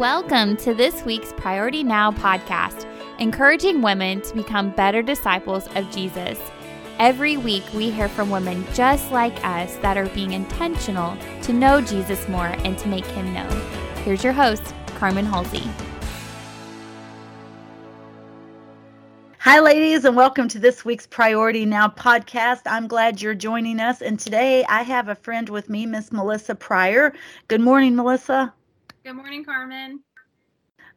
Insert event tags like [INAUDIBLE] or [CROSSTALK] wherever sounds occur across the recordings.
Welcome to this week's Priority Now podcast, encouraging women to become better disciples of Jesus. Every week, we hear from women just like us that are being intentional to know Jesus more and to make him known. Here's your host, Carmen Halsey. Hi, ladies, and welcome to this week's Priority Now podcast. I'm glad you're joining us. And today I have a friend with me, Miss Melissa Pryer. Good morning, Melissa. Good morning, Carmen.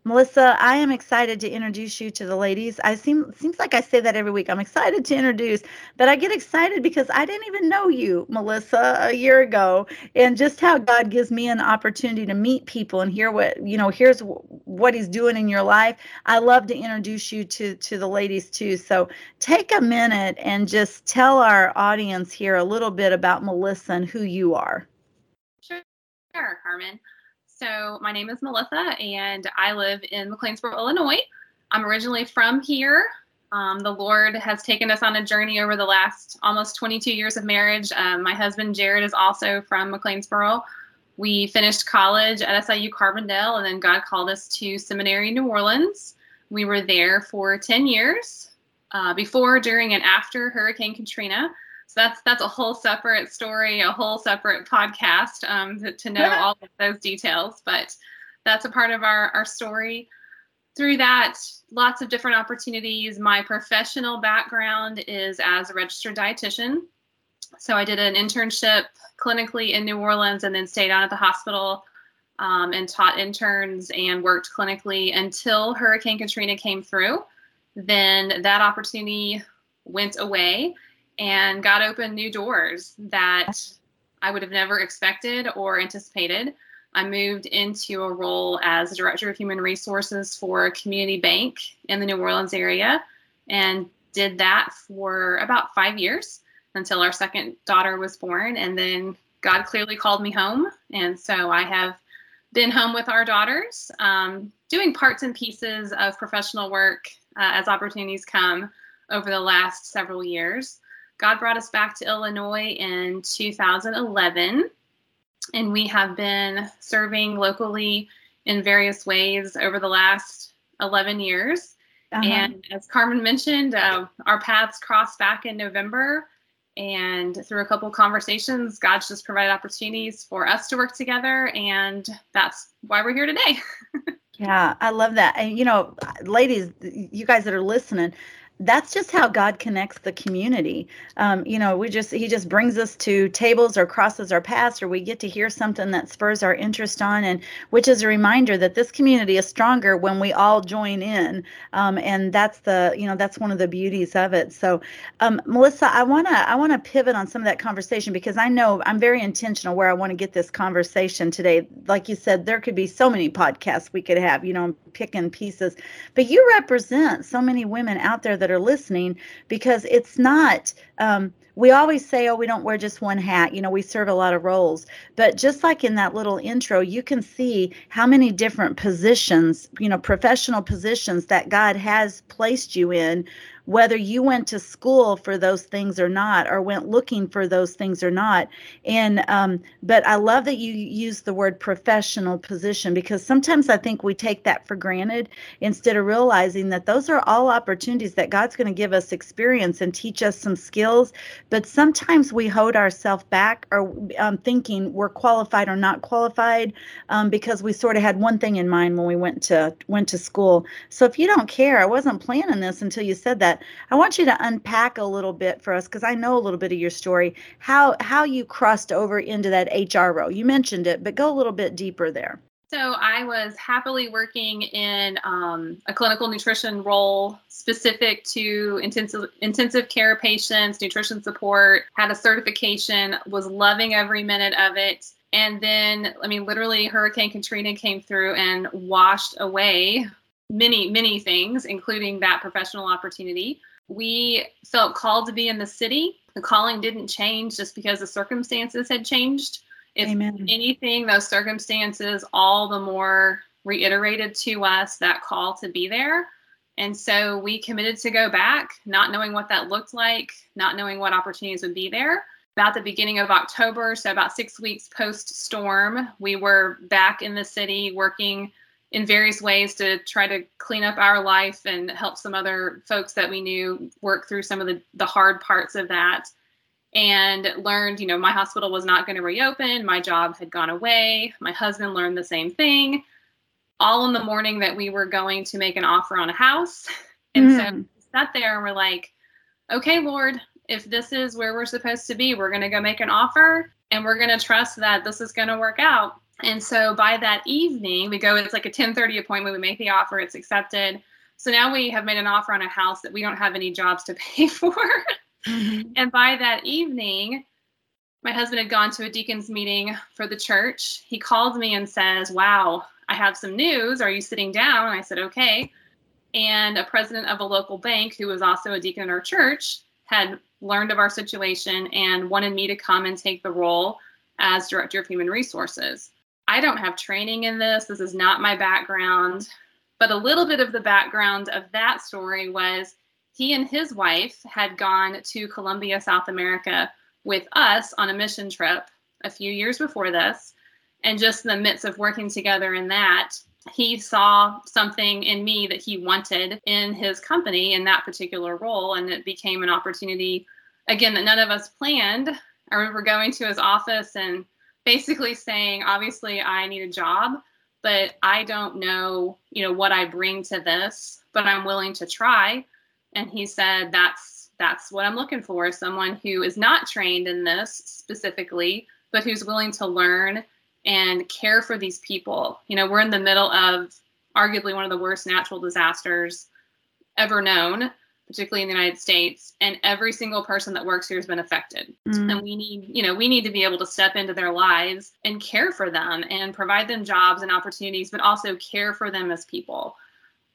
Melissa, I am excited to introduce you to the ladies. I seem seems like I say that every week. I'm excited to introduce, but I get excited because I didn't even know you, Melissa, a year ago, and just how God gives me an opportunity to meet people and hear what you know. Here's what He's doing in your life. I love to introduce you to to the ladies too. So take a minute and just tell our audience here a little bit about Melissa and who you are. Sure, Carmen. So, my name is Melissa, and I live in McLeansboro, Illinois. I'm originally from here. Um, the Lord has taken us on a journey over the last almost 22 years of marriage. Um, my husband, Jared, is also from McLeansboro. We finished college at SIU Carbondale, and then God called us to Seminary New Orleans. We were there for 10 years uh, before, during, and after Hurricane Katrina. So that's that's a whole separate story, a whole separate podcast um, to, to know all of those details. But that's a part of our our story. Through that, lots of different opportunities. My professional background is as a registered dietitian. So I did an internship clinically in New Orleans and then stayed on at the hospital um, and taught interns and worked clinically until Hurricane Katrina came through. Then that opportunity went away and God opened new doors that I would have never expected or anticipated. I moved into a role as director of human resources for a community bank in the New Orleans area and did that for about five years until our second daughter was born. And then God clearly called me home. And so I have been home with our daughters, um, doing parts and pieces of professional work uh, as opportunities come over the last several years. God brought us back to Illinois in 2011, and we have been serving locally in various ways over the last 11 years. Uh-huh. And as Carmen mentioned, uh, our paths crossed back in November. And through a couple conversations, God's just provided opportunities for us to work together. And that's why we're here today. [LAUGHS] yeah, I love that. And, you know, ladies, you guys that are listening, that's just how God connects the community. Um, you know, we just He just brings us to tables or crosses our paths, or we get to hear something that spurs our interest on, and which is a reminder that this community is stronger when we all join in. Um, and that's the you know that's one of the beauties of it. So, um, Melissa, I wanna I wanna pivot on some of that conversation because I know I'm very intentional where I want to get this conversation today. Like you said, there could be so many podcasts we could have. You know, picking pieces, but you represent so many women out there that are listening because it's not um, we always say, oh, we don't wear just one hat. You know, we serve a lot of roles. But just like in that little intro, you can see how many different positions, you know, professional positions that God has placed you in whether you went to school for those things or not, or went looking for those things or not. And, um, but I love that you use the word professional position because sometimes I think we take that for granted instead of realizing that those are all opportunities that God's going to give us experience and teach us some skills. But sometimes we hold ourselves back or um, thinking we're qualified or not qualified um, because we sort of had one thing in mind when we went to went to school. So if you don't care, I wasn't planning this until you said that that. I want you to unpack a little bit for us because I know a little bit of your story. How how you crossed over into that HR role. You mentioned it, but go a little bit deeper there. So I was happily working in um, a clinical nutrition role specific to intensive intensive care patients, nutrition support. Had a certification, was loving every minute of it. And then, I mean, literally, Hurricane Katrina came through and washed away many, many things, including that professional opportunity. We felt called to be in the city. The calling didn't change just because the circumstances had changed. If Amen. anything, those circumstances all the more reiterated to us that call to be there. And so we committed to go back, not knowing what that looked like, not knowing what opportunities would be there. About the beginning of October, so about six weeks post storm, we were back in the city working in various ways to try to clean up our life and help some other folks that we knew work through some of the, the hard parts of that. And learned you know my hospital was not going to reopen my job had gone away my husband learned the same thing. All in the morning that we were going to make an offer on a house [LAUGHS] and mm. so we sat there and we're like okay lord if this is where we're supposed to be we're going to go make an offer and we're going to trust that this is going to work out and so by that evening we go it's like a 10:30 appointment we make the offer it's accepted so now we have made an offer on a house that we don't have any jobs to [LAUGHS] pay for Mm-hmm. And by that evening, my husband had gone to a deacon's meeting for the church. He called me and says, Wow, I have some news. Are you sitting down? And I said, Okay. And a president of a local bank who was also a deacon in our church had learned of our situation and wanted me to come and take the role as director of human resources. I don't have training in this. This is not my background. But a little bit of the background of that story was he and his wife had gone to Colombia, South America with us on a mission trip a few years before this. And just in the midst of working together in that, he saw something in me that he wanted in his company in that particular role. And it became an opportunity, again, that none of us planned. I remember going to his office and basically saying, obviously, I need a job, but I don't know, you know, what I bring to this, but I'm willing to try. And he said that's that's what i'm looking for someone who is not trained in this specifically but who's willing to learn and care for these people. You know we're in the middle of arguably one of the worst natural disasters ever known particularly in the united states and every single person that works here has been affected mm. and we need you know we need to be able to step into their lives and care for them and provide them jobs and opportunities but also care for them as people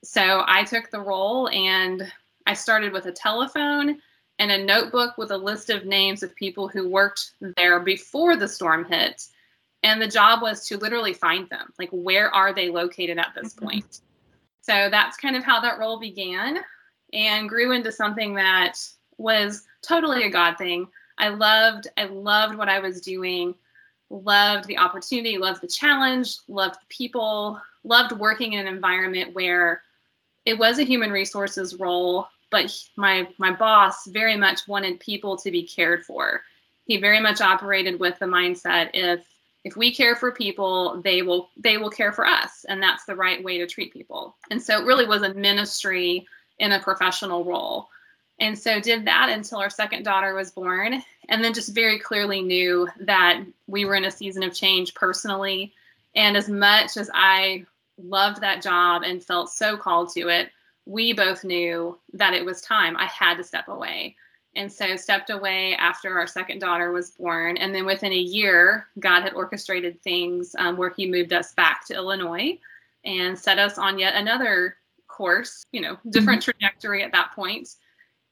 so i took the role and I started with a telephone and a notebook with a list of names of people who worked there before the storm hit. And the job was to literally find them. Like, where are they located at this mm-hmm. point? So that's kind of how that role began and grew into something that was totally a God thing. I loved, I loved what I was doing, loved the opportunity, loved the challenge, loved the people, loved working in an environment where it was a human resources role, but my my boss very much wanted people to be cared for. He very much operated with the mindset if if we care for people, they will they will care for us, and that's the right way to treat people. And so it really was a ministry in a professional role. And so did that until our second daughter was born, and then just very clearly knew that we were in a season of change personally. And as much as I loved that job and felt so called to it, we both knew that it was time. I had to step away. And so stepped away after our second daughter was born. And then within a year, God had orchestrated things um, where he moved us back to Illinois and set us on yet another course, you know, different mm-hmm. trajectory at that point.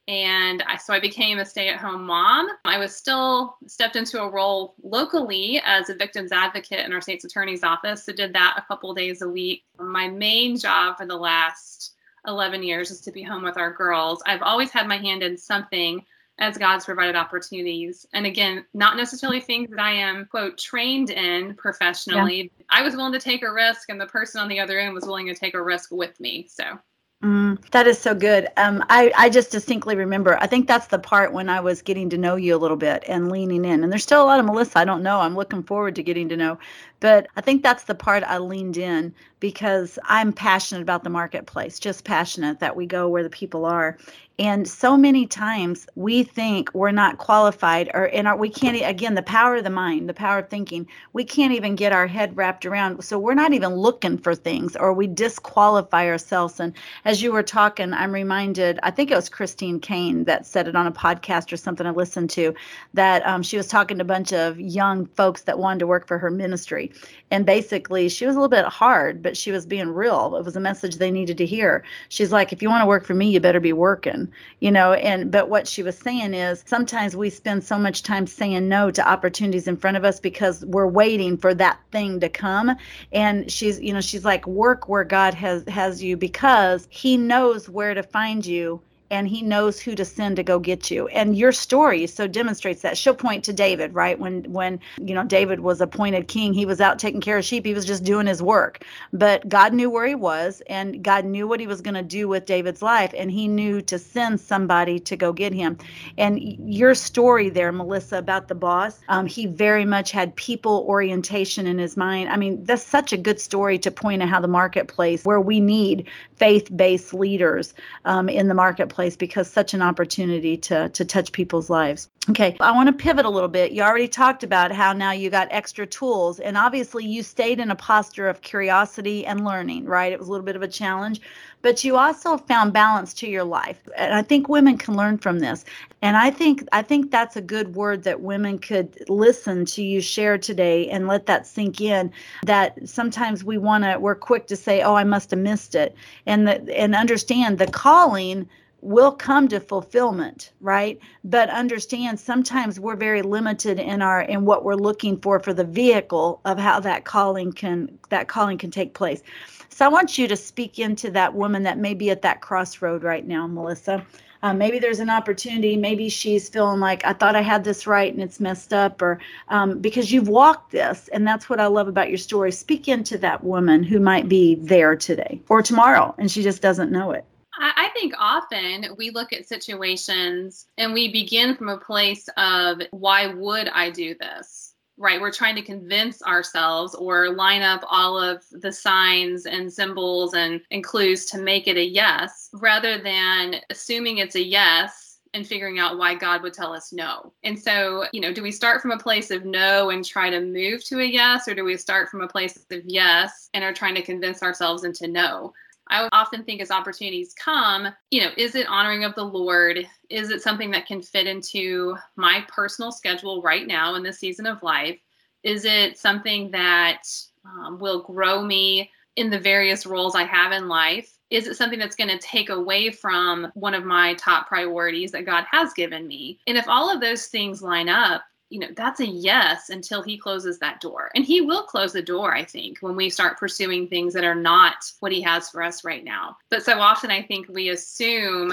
And I, so I became a stay at home mom. I was still stepped into a role locally as a victims advocate in our state's attorney's office. So did that a couple days a week. My main job for the last 11 years is to be home with our girls. I've always had my hand in something as God's provided opportunities. And again, not necessarily things that I am, quote, trained in professionally. Yeah. I was willing to take a risk, and the person on the other end was willing to take a risk with me. So Mm, that is so good. Um, I, I just distinctly remember, I think that's the part when I was getting to know you a little bit and leaning in. And there's still a lot of Melissa I don't know. I'm looking forward to getting to know. But I think that's the part I leaned in because I'm passionate about the marketplace, just passionate that we go where the people are. And so many times we think we're not qualified or in our we can't again the power of the mind, the power of thinking, we can't even get our head wrapped around. So we're not even looking for things or we disqualify ourselves. And as you were talking, I'm reminded, I think it was Christine Caine that said it on a podcast or something I listened to, that um, she was talking to a bunch of young folks that wanted to work for her ministry. And basically she was a little bit hard, but she was being real. It was a message they needed to hear. She's like, if you want to work for me, you better be working you know and but what she was saying is sometimes we spend so much time saying no to opportunities in front of us because we're waiting for that thing to come and she's you know she's like work where god has has you because he knows where to find you and he knows who to send to go get you. And your story so demonstrates that. She'll point to david right? When when you know david was appointed king he was out taking care of sheep. He was just doing his work. But god knew where he was and god knew what he was going to do with david's life and he knew to send somebody to go get him. And your story there melissa about the boss um, he very much had people orientation in his mind. I mean that's such a good story to point at how the marketplace where we need faith-based leaders um, in the marketplace place because such an opportunity to to touch people's lives. Okay, I want to pivot a little bit. You already talked about how now you got extra tools and obviously you stayed in a posture of curiosity and learning, right? It was a little bit of a challenge, but you also found balance to your life. And I think women can learn from this. And I think I think that's a good word that women could listen to you share today and let that sink in that sometimes we want to we're quick to say, "Oh, I must have missed it." And the, and understand the calling will come to fulfillment right? But understand sometimes we're very limited in our in what we're looking for for the vehicle of how that calling can that calling can take place. So i want you to speak into that woman that may be at that crossroad right now melissa. Uh, maybe there's an opportunity. Maybe she's feeling like i thought i had this right and it's messed up or um, because you've walked this and that's what i love about your story. Speak into that woman who might be there today or tomorrow and she just doesn't know it I think often we look at situations and we begin from a place of, why would I do this? Right? We're trying to convince ourselves or line up all of the signs and symbols and, and clues to make it a yes, rather than assuming it's a yes and figuring out why God would tell us no. And so, you know, do we start from a place of no and try to move to a yes, or do we start from a place of yes and are trying to convince ourselves into no? I often think as opportunities come, you know, is it honoring of the Lord? Is it something that can fit into my personal schedule right now in this season of life? Is it something that um, will grow me in the various roles I have in life? Is it something that's going to take away from one of my top priorities that God has given me? And if all of those things line up, you know that's a yes until he closes that door. And he will close the door i think when we start pursuing things that are not what he has for us right now. But so often i think we assume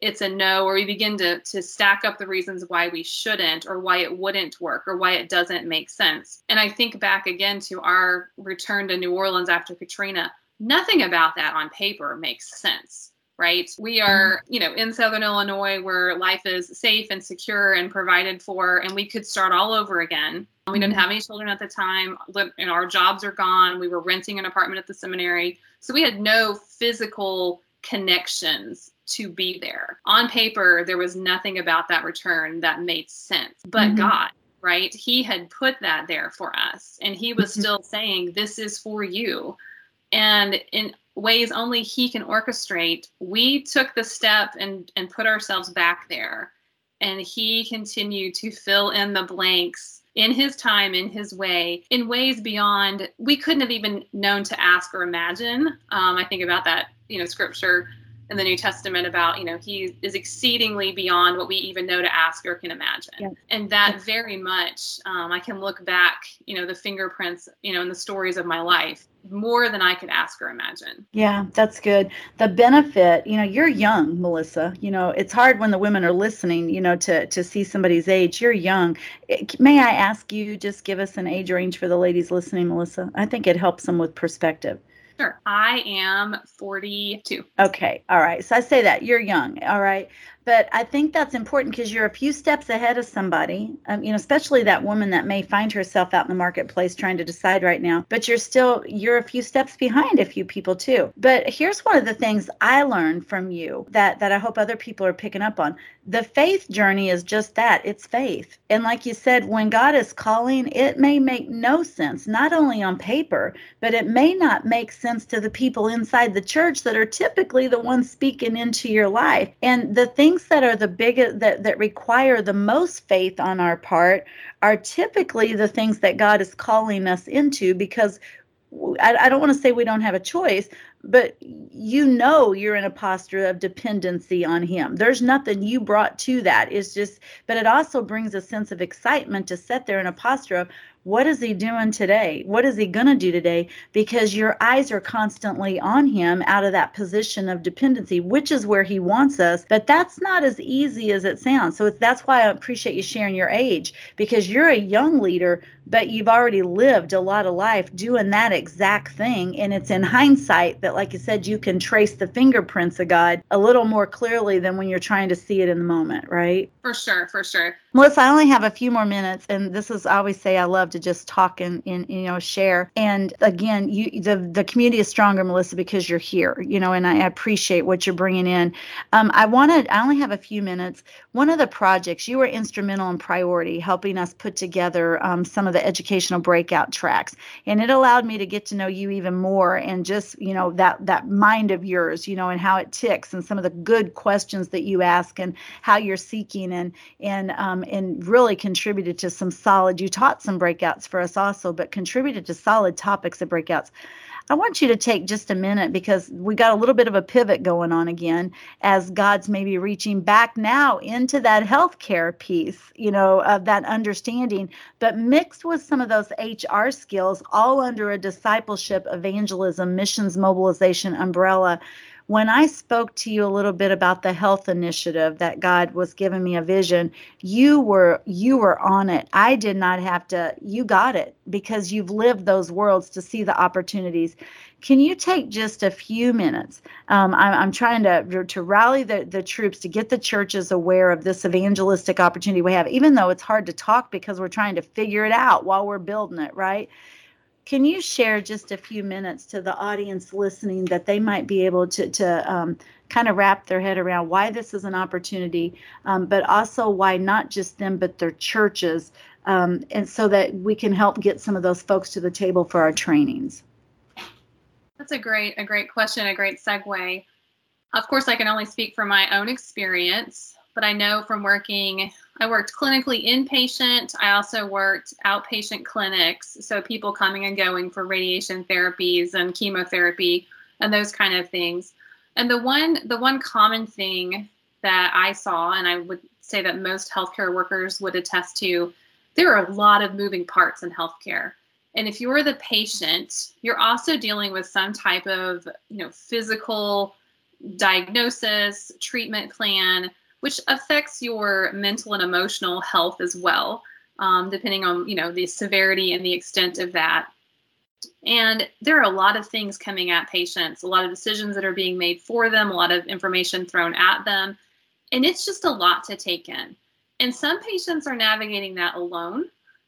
it's a no or we begin to to stack up the reasons why we shouldn't or why it wouldn't work or why it doesn't make sense. And i think back again to our return to new orleans after katrina nothing about that on paper makes sense right? We mm-hmm. are, you know, in Southern Illinois where life is safe and secure and provided for, and we could start all over again. We didn't mm-hmm. have any children at the time, and our jobs are gone. We were renting an apartment at the seminary. So we had no physical connections to be there. On paper, there was nothing about that return that made sense, but mm-hmm. God, right? He had put that there for us, and He was mm-hmm. still saying, This is for you. And in ways only he can orchestrate, we took the step and, and put ourselves back there. And he continued to fill in the blanks in his time, in his way, in ways beyond we couldn't have even known to ask or imagine. Um, I think about that, you know, scripture in the New Testament about, you know, he is exceedingly beyond what we even know to ask or can imagine. Yeah. And that yeah. very much, um, I can look back, you know, the fingerprints, you know, in the stories of my life more than I could ask or imagine. Yeah, that's good. The benefit, you know, you're young, Melissa. You know, it's hard when the women are listening, you know, to to see somebody's age. You're young. Eh, may I ask you just give us an age range for the ladies listening, Melissa? I think it helps them with perspective. Sure. I am 42. Okay. All right. So I say that you're young. All right but I think that's important because you're a few steps ahead of somebody, um, you know, especially that woman that may find herself out in the marketplace trying to decide right now. But you're still you're a few steps behind a few people too. But here's one of the things I learned from you that that I hope other people are picking up on. The faith journey is just that. It's faith. And like you said, when God is calling, it may make no sense, not only on paper, but it may not make sense to the people inside the church that are typically the ones speaking into your life. And the thing things that are the biggest that, that require the most faith on our part are typically the things that God is calling us into because I, I don't want to say we don't have a choice, but you know you're in a posture of dependency on him. There's nothing you brought to that. It's just but it also brings a sense of excitement to sit there in a posture of what is he doing today? What is he going to do today? Because your eyes are constantly on him out of that position of dependency, which is where he wants us. But that's not as easy as it sounds. So that's why I appreciate you sharing your age because you're a young leader, but you've already lived a lot of life doing that exact thing. And it's in hindsight that, like you said, you can trace the fingerprints of God a little more clearly than when you're trying to see it in the moment, right? For sure, for sure. Melissa, I only have a few more minutes, and this is I always say I love to just talk and, and you know share. And again, you the the community is stronger, Melissa, because you're here. You know, and I appreciate what you're bringing in. Um, I wanted I only have a few minutes. One of the projects you were instrumental in priority, helping us put together um, some of the educational breakout tracks, and it allowed me to get to know you even more and just you know that that mind of yours, you know, and how it ticks, and some of the good questions that you ask, and how you're seeking, and and um, um, and really contributed to some solid. You taught some breakouts for us also, but contributed to solid topics of breakouts. I want you to take just a minute because we got a little bit of a pivot going on again as God's maybe reaching back now into that healthcare piece, you know, of that understanding, but mixed with some of those HR skills, all under a discipleship, evangelism, missions mobilization umbrella when I spoke to you a little bit about the health initiative that God was giving me a vision, you were you were on it. I did not have to. You got it because you've lived those worlds to see the opportunities. Can you take just a few minutes? Um, I'm, I'm trying to to rally the the troops to get the churches aware of this evangelistic opportunity we have, even though it's hard to talk because we're trying to figure it out while we're building it, right? Can you share just a few minutes to the audience listening that they might be able to, to um, kind of wrap their head around why this is an opportunity, um, but also why not just them, but their churches, um, and so that we can help get some of those folks to the table for our trainings? That's a great, a great question, a great segue. Of course, I can only speak from my own experience, but I know from working I worked clinically inpatient. I also worked outpatient clinics, so people coming and going for radiation therapies and chemotherapy and those kind of things. And the one the one common thing that I saw and I would say that most healthcare workers would attest to, there are a lot of moving parts in healthcare. And if you're the patient, you're also dealing with some type of, you know, physical diagnosis, treatment plan, which affects your mental and emotional health as well, um, depending on you know the severity and the extent of that. And there are a lot of things coming at patients, a lot of decisions that are being made for them, a lot of information thrown at them, and it's just a lot to take in. And some patients are navigating that alone.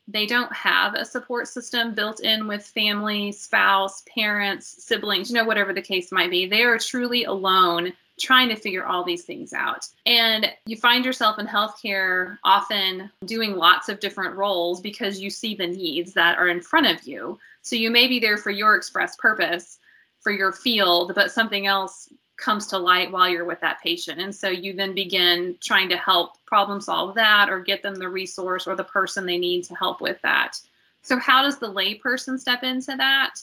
They don't have a support system built in with family, spouse, parents, siblings, you know, whatever the case might be. They are truly alone trying to figure all these things out. And you find yourself in healthcare often doing lots of different roles because you see the needs that are in front of you. So you may be there for your express purpose for your field, but something else comes to light while you're with that patient. And so you then begin trying to help problem solve that or get them the resource or the person they need to help with that. So, how does the layperson step into that?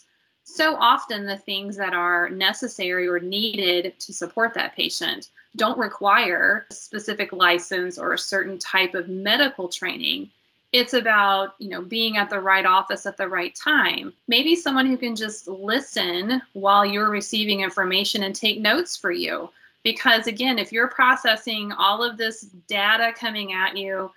So often the things that are necessary or needed to support that patient don't require a specific license or a certain type of medical training. It's about you know being at the right office at the right time. Maybe someone who can just listen while you're receiving information and take notes for you. Because again if you're processing all of this data coming at you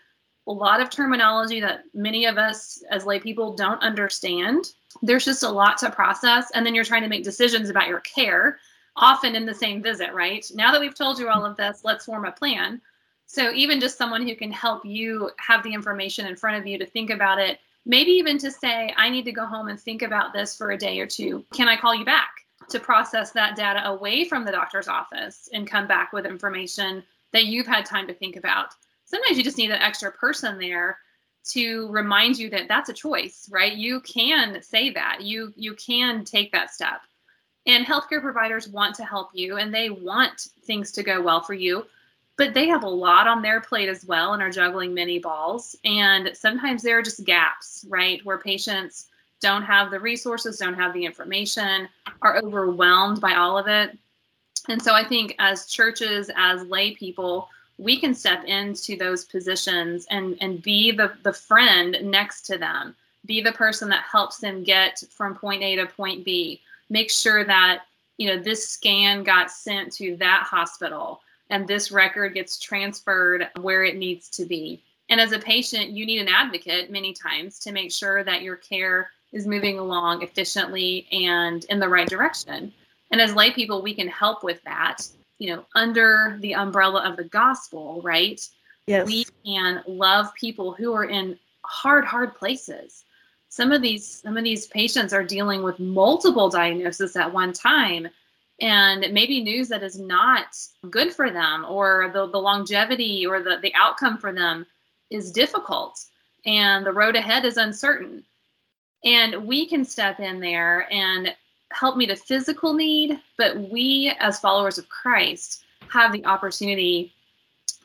a lot of terminology that many of us as lay people don't understand. There's just a lot to process. And then you're trying to make decisions about your care, often in the same visit, right? Now that we've told you all of this, let's form a plan. So even just someone who can help you have the information in front of you to think about it, maybe even to say, I need to go home and think about this for a day or two. Can I call you back? To process that data away from the doctor's office and come back with information that you've had time to think about sometimes you just need an extra person there to remind you that that's a choice right? You can say that. You you can take that step. And healthcare providers want to help you and they want things to go well for you but they have a lot on their plate as well and are juggling many balls. And sometimes there are just gaps right where patients don't have the resources don't have the information are overwhelmed by all of it. And so i think as churches as lay people we can step into those positions and and be the the friend next to them be the person that helps them get from point A to point B. Make sure that you know this scan got sent to that hospital and this record gets transferred where it needs to be. And as a patient, you need an advocate many times to make sure that your care is moving along efficiently and in the right direction. And as lay people, we can help with that, you know, under the umbrella of the gospel, right? Yes. We can love people who are in hard, hard places. Some of these some of these patients are dealing with multiple diagnoses at one time and maybe news that is not good for them or the, the longevity or the, the outcome for them is difficult and the road ahead is uncertain. And we can step in there and help meet a physical need, but we, as followers of Christ, have the opportunity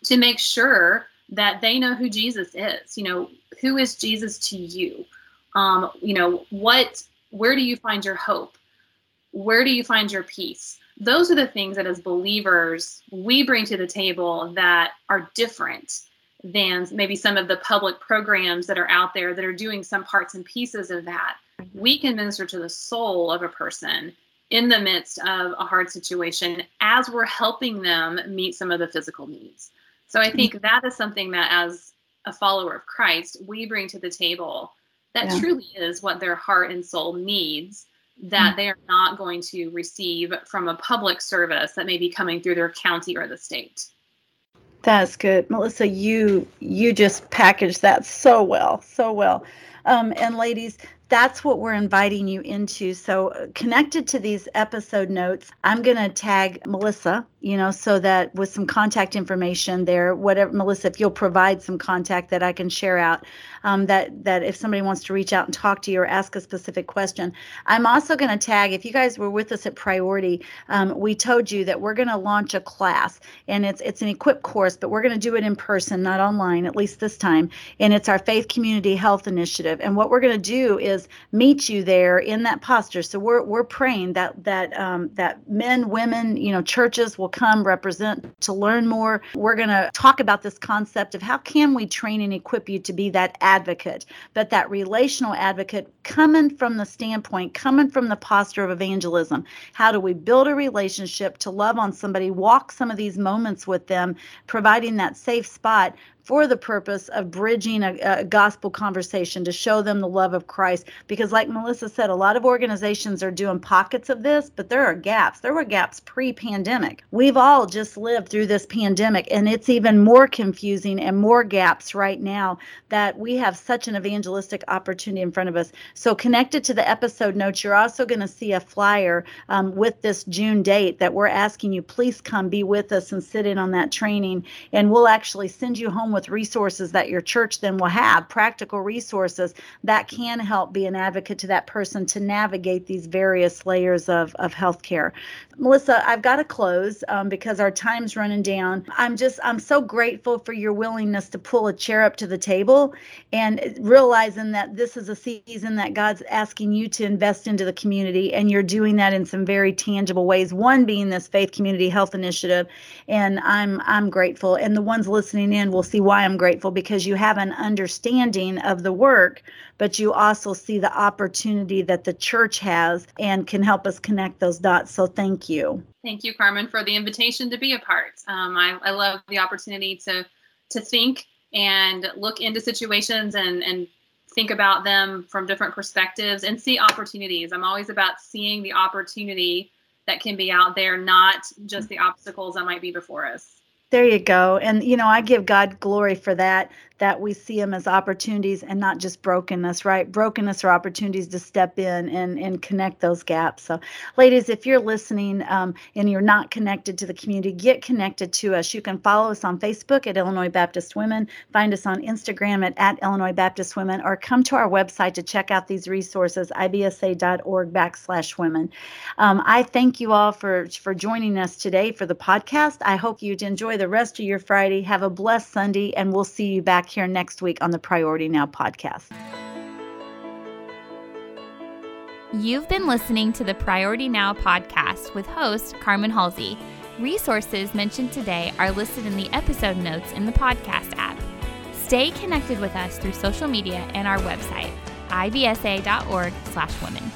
to make sure that they know who Jesus is. You know, who is Jesus to you? Um, you know, what, where do you find your hope? Where do you find your peace? Those are the things that, as believers, we bring to the table that are different than maybe some of the public programs that are out there that are doing some parts and pieces of that. We can minister to the soul of a person in the midst of a hard situation as we're helping them meet some of the physical needs. So I think that is something that, as a follower of Christ, we bring to the table that yeah. truly is what their heart and soul needs that mm-hmm. they are not going to receive from a public service that may be coming through their county or the state. That's good, Melissa. You you just packaged that so well, so well. Um, and ladies, that's what we're inviting you into. So, uh, connected to these episode notes, I'm going to tag Melissa, you know, so that with some contact information there, whatever, Melissa, if you'll provide some contact that I can share out, um, that, that if somebody wants to reach out and talk to you or ask a specific question. I'm also going to tag, if you guys were with us at Priority, um, we told you that we're going to launch a class and it's, it's an equipped course, but we're going to do it in person, not online, at least this time. And it's our Faith Community Health Initiative. And what we're going to do is meet you there in that posture. So we're we're praying that that um, that men, women, you know, churches will come represent to learn more. We're going to talk about this concept of how can we train and equip you to be that advocate, but that relational advocate coming from the standpoint, coming from the posture of evangelism. How do we build a relationship to love on somebody, walk some of these moments with them, providing that safe spot for the purpose of bridging a, a, gospel conversation to show them the love of Christ. Because, like Melissa said, a lot of organizations are doing pockets of this, but there are gaps. There were gaps pre pandemic. We've all just lived through this pandemic, and it's even more confusing and more gaps right now that we have such an evangelistic opportunity in front of us. So, connected to the episode notes, you're also going to see a flyer um, with this June date that we're asking you, please come be with us and sit in on that training. And we'll actually send you home with resources that your church then will have, practical resources that can help be an advocate to that person to navigate these various layers of, of healthcare. Melissa, I've got to close um, because our time's running down. I'm just, I'm so grateful for your willingness to pull a chair up to the table and realizing that this is a season that God's asking you to invest into the community, and you're doing that in some very tangible ways. One being this Faith Community Health Initiative, and I'm I'm grateful. And the ones listening in will see why I'm grateful because you have an understanding of the work, but you also see the opportunity that the church has and can help us connect those dots. So thank you. Thank you, Carmen, for the invitation to be a part. Um, I, I love the opportunity to to think and look into situations and and think about them from different perspectives and see opportunities. I'm always about seeing the opportunity that can be out there, not just the obstacles that might be before us. There you go. And, you know, I give God glory for that that we see them as opportunities and not just brokenness, right? Brokenness are opportunities to step in and, and connect those gaps. So, ladies, if you're listening um, and you're not connected to the community, get connected to us. You can follow us on Facebook at Illinois Baptist Women, find us on Instagram at, at Illinois Baptist Women, or come to our website to check out these resources, ibsa.org backslash women. Um, I thank you all for, for joining us today for the podcast. I hope you enjoy the rest of your Friday. Have a blessed Sunday, and we'll see you back back here next week on the Priority Now podcast. You've been listening to the Priority Now podcast with host Carmen Halsey. Resources mentioned today are listed in the episode notes in the podcast app. Stay connected with us through social media and our website. ibsa.org/women.